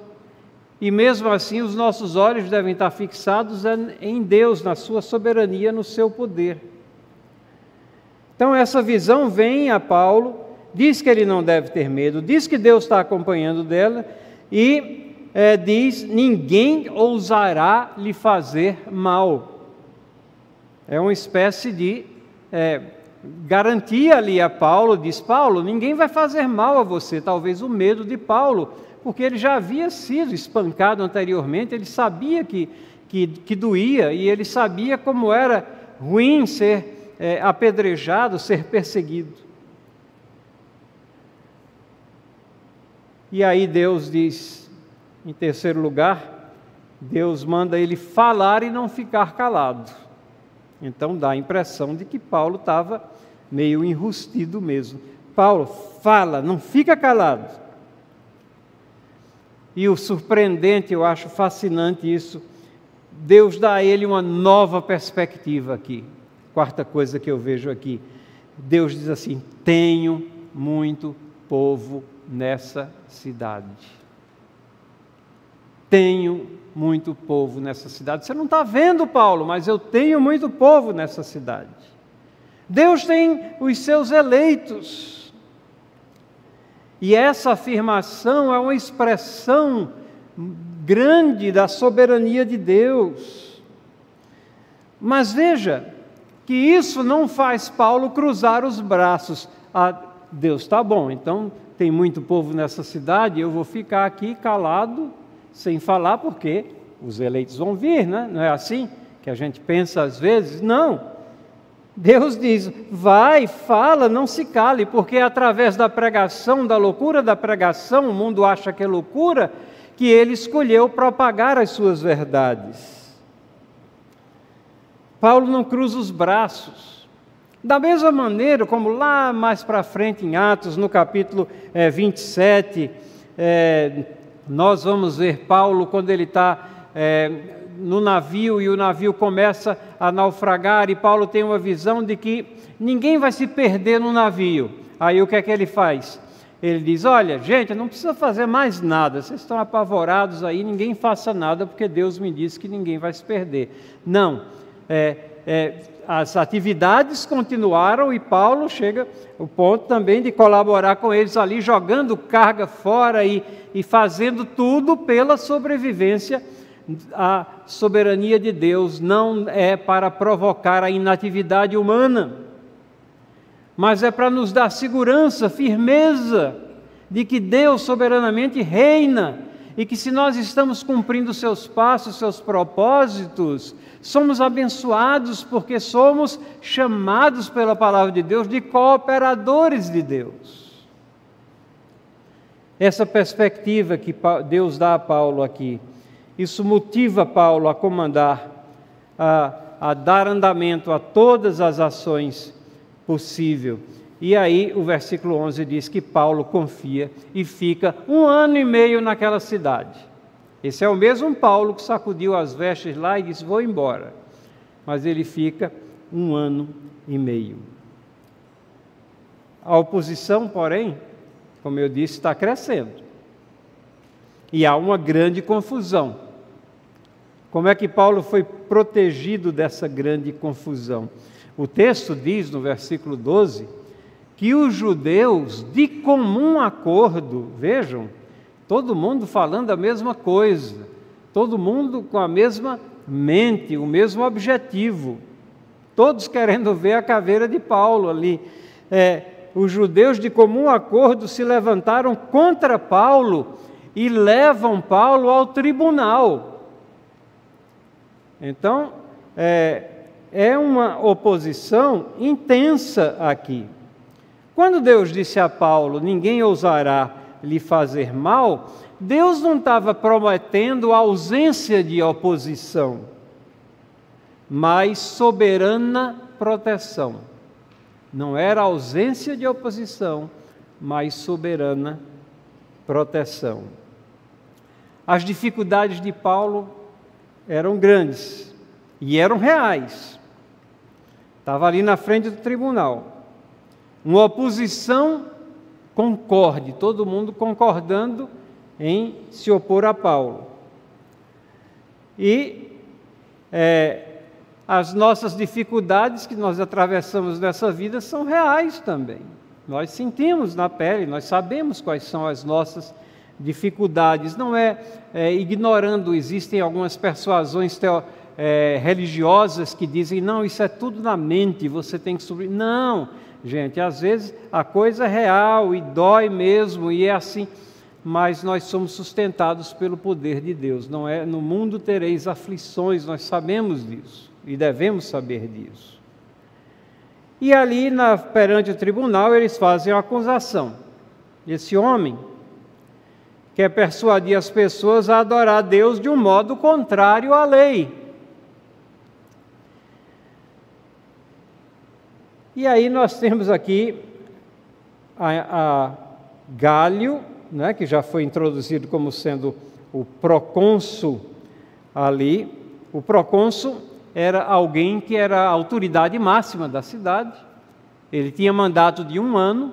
E mesmo assim, os nossos olhos devem estar fixados em Deus, na Sua soberania, no seu poder. Então, essa visão vem a Paulo, diz que ele não deve ter medo, diz que Deus está acompanhando dela e é, diz: ninguém ousará lhe fazer mal. É uma espécie de é, garantia ali a Paulo, diz Paulo, ninguém vai fazer mal a você, talvez o medo de Paulo, porque ele já havia sido espancado anteriormente, ele sabia que, que, que doía e ele sabia como era ruim ser é, apedrejado, ser perseguido. E aí Deus diz, em terceiro lugar, Deus manda ele falar e não ficar calado. Então dá a impressão de que Paulo estava meio enrustido mesmo. Paulo, fala, não fica calado. E o surpreendente, eu acho fascinante isso, Deus dá a ele uma nova perspectiva aqui. Quarta coisa que eu vejo aqui, Deus diz assim: tenho muito povo nessa cidade. Tenho muito povo nessa cidade. Você não está vendo, Paulo, mas eu tenho muito povo nessa cidade. Deus tem os seus eleitos. E essa afirmação é uma expressão grande da soberania de Deus. Mas veja, que isso não faz Paulo cruzar os braços. Ah, Deus está bom, então tem muito povo nessa cidade, eu vou ficar aqui calado, sem falar, porque os eleitos vão vir, né? não é assim que a gente pensa às vezes? Não. Deus diz: vai, fala, não se cale, porque através da pregação, da loucura da pregação, o mundo acha que é loucura, que ele escolheu propagar as suas verdades. Paulo não cruza os braços. Da mesma maneira como lá mais para frente em Atos, no capítulo é, 27, é, nós vamos ver Paulo quando ele está é, no navio e o navio começa a naufragar e Paulo tem uma visão de que ninguém vai se perder no navio. Aí o que é que ele faz? Ele diz: Olha, gente, não precisa fazer mais nada, vocês estão apavorados aí, ninguém faça nada, porque Deus me disse que ninguém vai se perder. Não é, é, as atividades continuaram e Paulo chega o ponto também de colaborar com eles ali, jogando carga fora e, e fazendo tudo pela sobrevivência. A soberania de Deus não é para provocar a inatividade humana, mas é para nos dar segurança, firmeza de que Deus soberanamente reina e que se nós estamos cumprindo seus passos, seus propósitos, somos abençoados porque somos chamados pela palavra de Deus de cooperadores de Deus. essa perspectiva que Deus dá a Paulo aqui. Isso motiva Paulo a comandar, a, a dar andamento a todas as ações possíveis. E aí o versículo 11 diz que Paulo confia e fica um ano e meio naquela cidade. Esse é o mesmo Paulo que sacudiu as vestes lá e disse: Vou embora. Mas ele fica um ano e meio. A oposição, porém, como eu disse, está crescendo. E há uma grande confusão. Como é que Paulo foi protegido dessa grande confusão? O texto diz no versículo 12 que os judeus, de comum acordo, vejam, todo mundo falando a mesma coisa, todo mundo com a mesma mente, o mesmo objetivo, todos querendo ver a caveira de Paulo ali. É, os judeus de comum acordo se levantaram contra Paulo e levam Paulo ao tribunal. Então, é, é uma oposição intensa aqui. Quando Deus disse a Paulo: ninguém ousará lhe fazer mal, Deus não estava prometendo ausência de oposição, mas soberana proteção. Não era ausência de oposição, mas soberana proteção. As dificuldades de Paulo eram grandes e eram reais. Estava ali na frente do tribunal. Uma oposição concorde, todo mundo concordando em se opor a Paulo. E é, as nossas dificuldades que nós atravessamos nessa vida são reais também. Nós sentimos na pele, nós sabemos quais são as nossas dificuldades. Não é, é ignorando, existem algumas persuasões teo, é, religiosas que dizem, não, isso é tudo na mente, você tem que subir. Não, gente, às vezes a coisa é real e dói mesmo, e é assim mas nós somos sustentados pelo poder de Deus. Não é no mundo tereis aflições, nós sabemos disso e devemos saber disso. E ali, na, perante o tribunal, eles fazem a acusação. Esse homem quer persuadir as pessoas a adorar Deus de um modo contrário à lei. E aí nós temos aqui a, a Galho, né, que já foi introduzido como sendo o procônsul ali. O procônsul era alguém que era a autoridade máxima da cidade. Ele tinha mandato de um ano,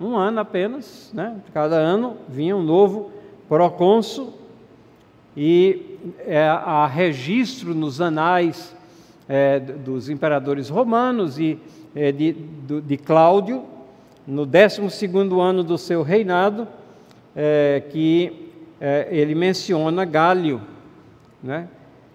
um ano apenas, né? cada ano vinha um novo procônsul, e é, há registro nos anais é, dos imperadores romanos e é, de, de, de, Cláudio, no 12 ano do seu reinado, é, que é, ele menciona Gálio. Né?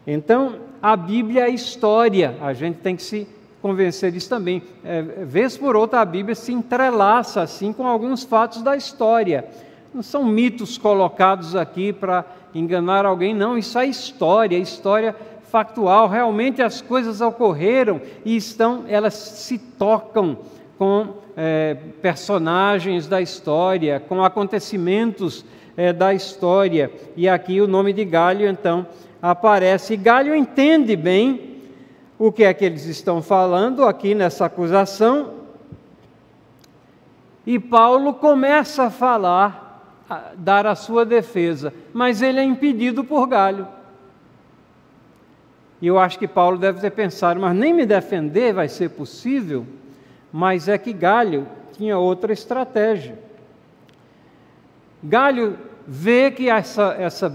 Então, a Bíblia é história, a gente tem que se convencer disso também. É, vez por outra, a Bíblia se entrelaça assim com alguns fatos da história. Não são mitos colocados aqui para enganar alguém, não. Isso é história, história factual. Realmente as coisas ocorreram e estão, elas se tocam com é, personagens da história, com acontecimentos é, da história. E aqui o nome de Galho, então, aparece. E Galho entende bem o que é que eles estão falando aqui nessa acusação. E Paulo começa a falar, a dar a sua defesa, mas ele é impedido por Galho. E eu acho que Paulo deve ter pensado, mas nem me defender vai ser possível. Mas é que Galho tinha outra estratégia. Galho vê que essa, essa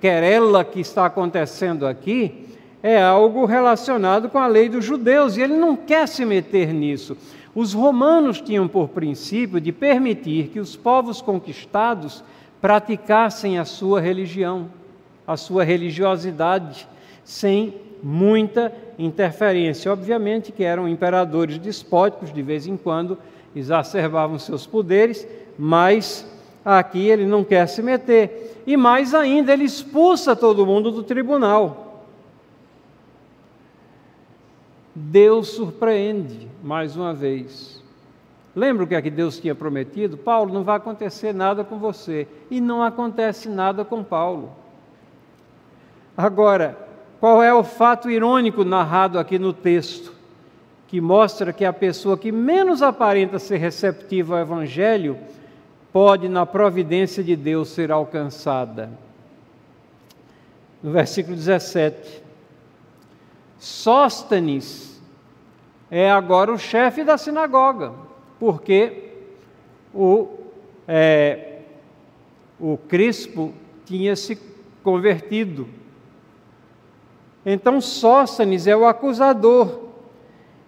querela que está acontecendo aqui é algo relacionado com a lei dos judeus e ele não quer se meter nisso. Os romanos tinham por princípio de permitir que os povos conquistados praticassem a sua religião, a sua religiosidade, sem muita interferência. Obviamente que eram imperadores despóticos, de vez em quando exacerbavam seus poderes, mas aqui ele não quer se meter e mais ainda, ele expulsa todo mundo do tribunal. Deus surpreende mais uma vez. Lembra o que é que Deus tinha prometido? Paulo, não vai acontecer nada com você. E não acontece nada com Paulo. Agora, qual é o fato irônico narrado aqui no texto? Que mostra que a pessoa que menos aparenta ser receptiva ao Evangelho pode, na providência de Deus, ser alcançada. No versículo 17: Sóstenes é agora o chefe da sinagoga porque o, é, o Crispo tinha se convertido. Então Sóstenes é o acusador.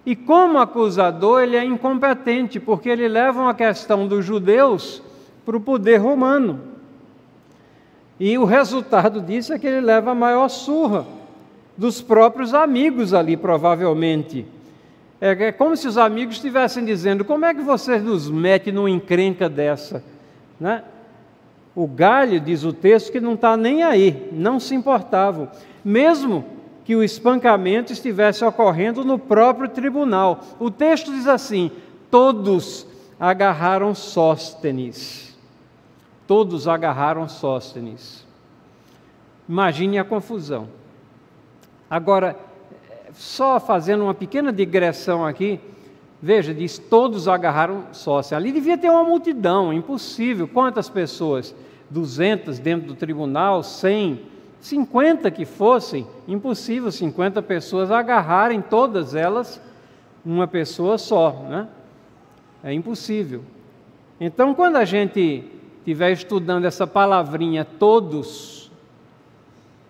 E como acusador, ele é incompetente, porque ele leva uma questão dos judeus para o poder romano. E o resultado disso é que ele leva a maior surra dos próprios amigos ali, provavelmente. É, é como se os amigos estivessem dizendo: como é que você nos mete numa encrenca dessa? Né? O galho, diz o texto, que não está nem aí, não se importavam. Mesmo que o espancamento estivesse ocorrendo no próprio tribunal. O texto diz assim: todos agarraram Sóstenes. Todos agarraram Sóstenes. Imagine a confusão. Agora, só fazendo uma pequena digressão aqui, veja, diz: todos agarraram sócio. Ali devia ter uma multidão, impossível. Quantas pessoas? 200 dentro do tribunal, 100, 50 que fossem, impossível 50 pessoas agarrarem todas elas uma pessoa só, né? É impossível. Então, quando a gente estiver estudando essa palavrinha todos,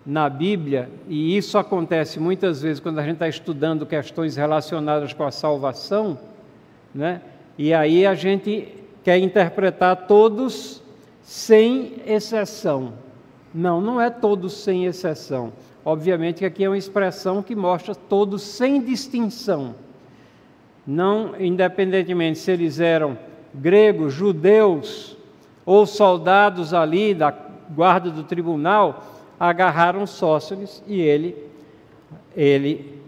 na Bíblia, e isso acontece muitas vezes quando a gente está estudando questões relacionadas com a salvação, né? e aí a gente quer interpretar todos sem exceção. Não, não é todos sem exceção. Obviamente que aqui é uma expressão que mostra todos sem distinção. Não, independentemente se eles eram gregos, judeus ou soldados ali da guarda do tribunal, agarraram Sóstenes e ele, ele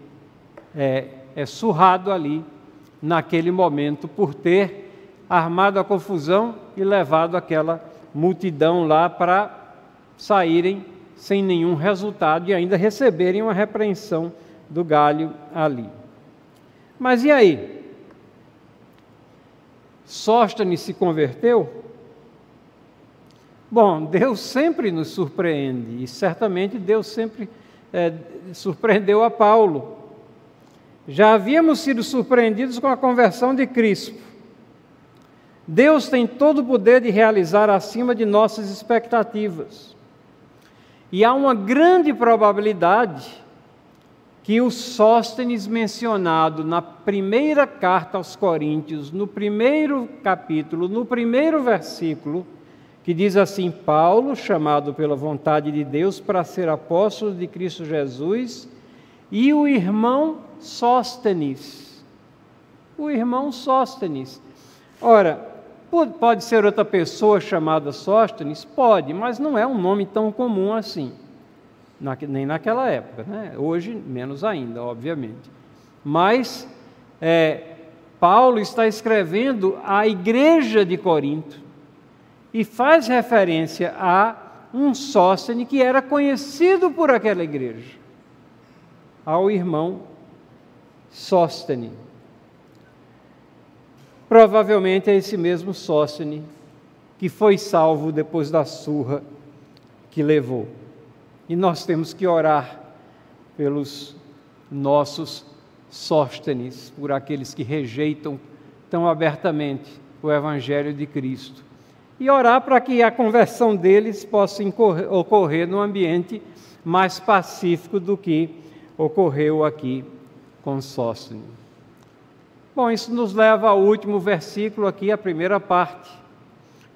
é, é surrado ali naquele momento por ter armado a confusão e levado aquela multidão lá para saírem sem nenhum resultado e ainda receberem uma repreensão do galho ali. Mas e aí? Sóstenes se converteu? Bom, Deus sempre nos surpreende, e certamente Deus sempre é, surpreendeu a Paulo. Já havíamos sido surpreendidos com a conversão de Cristo. Deus tem todo o poder de realizar acima de nossas expectativas. E há uma grande probabilidade que o Sóstenes mencionado na primeira carta aos Coríntios, no primeiro capítulo, no primeiro versículo, que diz assim: Paulo, chamado pela vontade de Deus para ser apóstolo de Cristo Jesus, e o irmão Sóstenes. O irmão Sóstenes. Ora, pode ser outra pessoa chamada Sóstenes? Pode, mas não é um nome tão comum assim. Nem naquela época, né? hoje menos ainda, obviamente. Mas é, Paulo está escrevendo à igreja de Corinto e faz referência a um Sóstene que era conhecido por aquela igreja, ao irmão Sóstene. Provavelmente é esse mesmo Sóstene que foi salvo depois da surra que levou. E nós temos que orar pelos nossos Sóstenes, por aqueles que rejeitam tão abertamente o Evangelho de Cristo e orar para que a conversão deles possa ocorrer num ambiente mais pacífico do que ocorreu aqui com Sóstene. Bom, isso nos leva ao último versículo aqui, a primeira parte.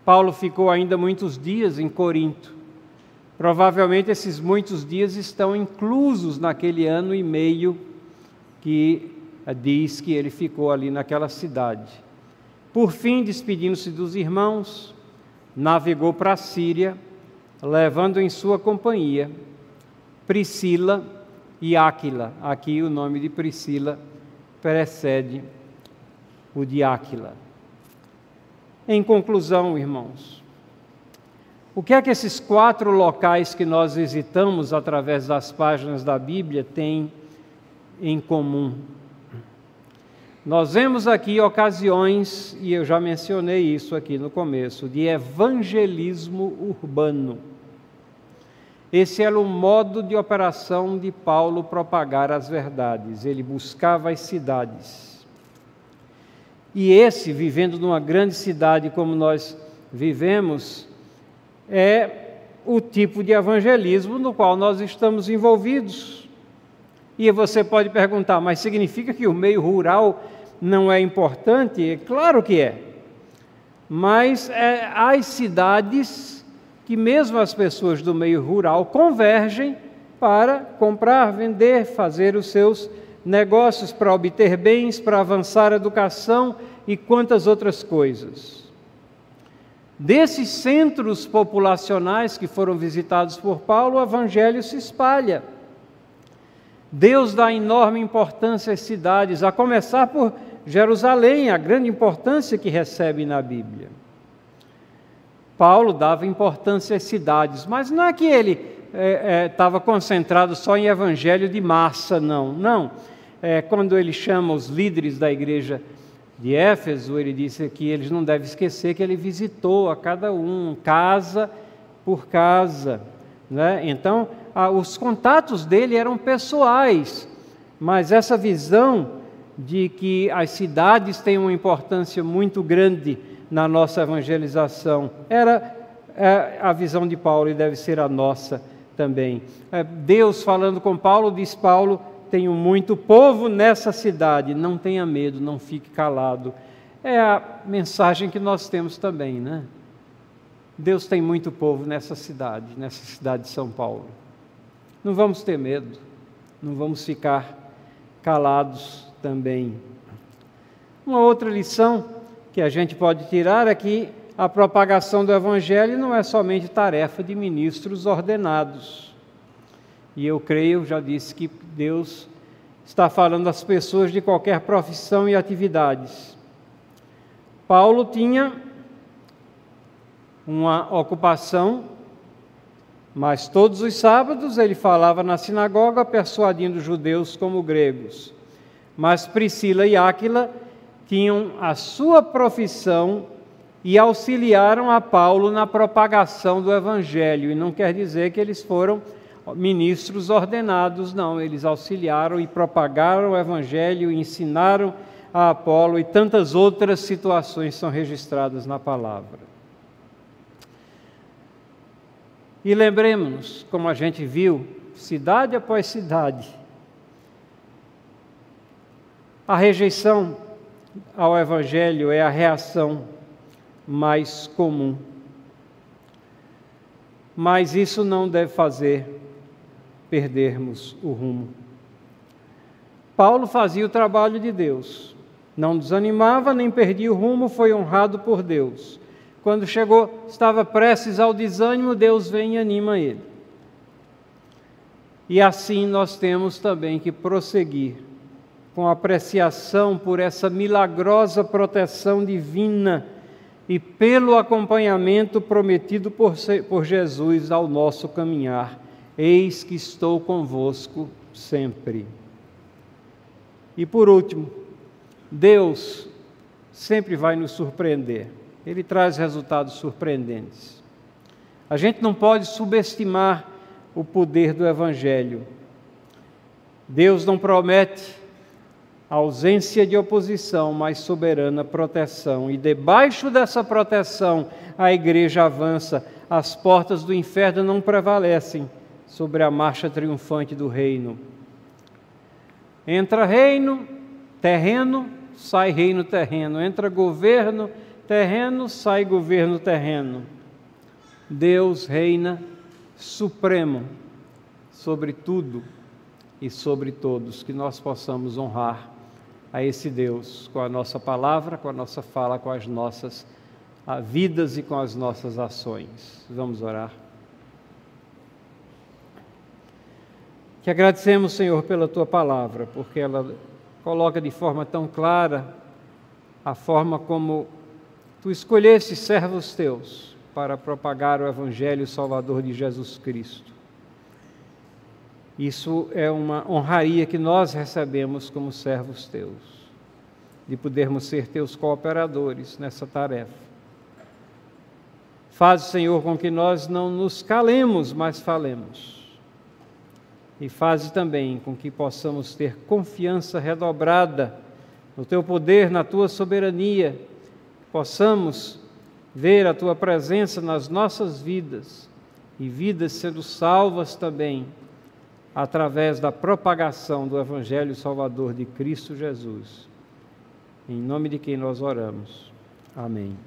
Paulo ficou ainda muitos dias em Corinto. Provavelmente esses muitos dias estão inclusos naquele ano e meio que diz que ele ficou ali naquela cidade. Por fim, despedindo-se dos irmãos, navegou para a Síria, levando em sua companhia Priscila e Áquila. Aqui o nome de Priscila precede o de Áquila. Em conclusão, irmãos, o que é que esses quatro locais que nós visitamos através das páginas da Bíblia têm em comum? Nós vemos aqui ocasiões, e eu já mencionei isso aqui no começo, de evangelismo urbano. Esse era o modo de operação de Paulo propagar as verdades. Ele buscava as cidades. E esse, vivendo numa grande cidade como nós vivemos, é o tipo de evangelismo no qual nós estamos envolvidos. E você pode perguntar, mas significa que o meio rural não é importante? É claro que é. Mas é, as cidades que, mesmo as pessoas do meio rural, convergem para comprar, vender, fazer os seus negócios, para obter bens, para avançar a educação e quantas outras coisas. Desses centros populacionais que foram visitados por Paulo, o evangelho se espalha. Deus dá enorme importância às cidades, a começar por Jerusalém, a grande importância que recebe na Bíblia. Paulo dava importância às cidades, mas não é que ele estava é, é, concentrado só em evangelho de massa, não. Não. É, quando ele chama os líderes da igreja de Éfeso, ele disse que eles não devem esquecer que ele visitou a cada um, casa por casa. Né? Então, os contatos dele eram pessoais, mas essa visão de que as cidades têm uma importância muito grande na nossa evangelização era é, a visão de Paulo e deve ser a nossa também. É, Deus falando com Paulo, diz Paulo: Tenho muito povo nessa cidade, não tenha medo, não fique calado. É a mensagem que nós temos também, né? Deus tem muito povo nessa cidade, nessa cidade de São Paulo. Não vamos ter medo, não vamos ficar calados também. Uma outra lição que a gente pode tirar é que a propagação do Evangelho não é somente tarefa de ministros ordenados. E eu creio, já disse, que Deus está falando às pessoas de qualquer profissão e atividades. Paulo tinha uma ocupação, mas todos os sábados ele falava na sinagoga, persuadindo judeus como gregos. Mas Priscila e Áquila tinham a sua profissão e auxiliaram a Paulo na propagação do evangelho. E não quer dizer que eles foram ministros ordenados, não, eles auxiliaram e propagaram o evangelho, ensinaram a Apolo e tantas outras situações são registradas na palavra. E lembremos-nos, como a gente viu, cidade após cidade, a rejeição ao Evangelho é a reação mais comum. Mas isso não deve fazer perdermos o rumo. Paulo fazia o trabalho de Deus, não desanimava nem perdia o rumo, foi honrado por Deus. Quando chegou, estava prestes ao desânimo, Deus vem e anima ele. E assim nós temos também que prosseguir com apreciação por essa milagrosa proteção divina e pelo acompanhamento prometido por, por Jesus ao nosso caminhar. Eis que estou convosco sempre. E por último, Deus sempre vai nos surpreender. Ele traz resultados surpreendentes. A gente não pode subestimar o poder do Evangelho. Deus não promete ausência de oposição, mas soberana proteção. E debaixo dessa proteção, a igreja avança, as portas do inferno não prevalecem sobre a marcha triunfante do reino. Entra reino, terreno, sai reino terreno. Entra governo, terreno, sai governo terreno. Deus reina supremo sobre tudo e sobre todos, que nós possamos honrar a esse Deus com a nossa palavra, com a nossa fala, com as nossas vidas e com as nossas ações. Vamos orar. Que agradecemos, Senhor, pela tua palavra, porque ela coloca de forma tão clara a forma como Tu escolheste servos teus para propagar o Evangelho Salvador de Jesus Cristo. Isso é uma honraria que nós recebemos como servos teus, de podermos ser teus cooperadores nessa tarefa. Faz, Senhor, com que nós não nos calemos, mas falemos. E faz também com que possamos ter confiança redobrada no teu poder, na tua soberania, possamos ver a tua presença nas nossas vidas e vidas sendo salvas também através da propagação do Evangelho Salvador de Cristo Jesus. Em nome de quem nós oramos. Amém.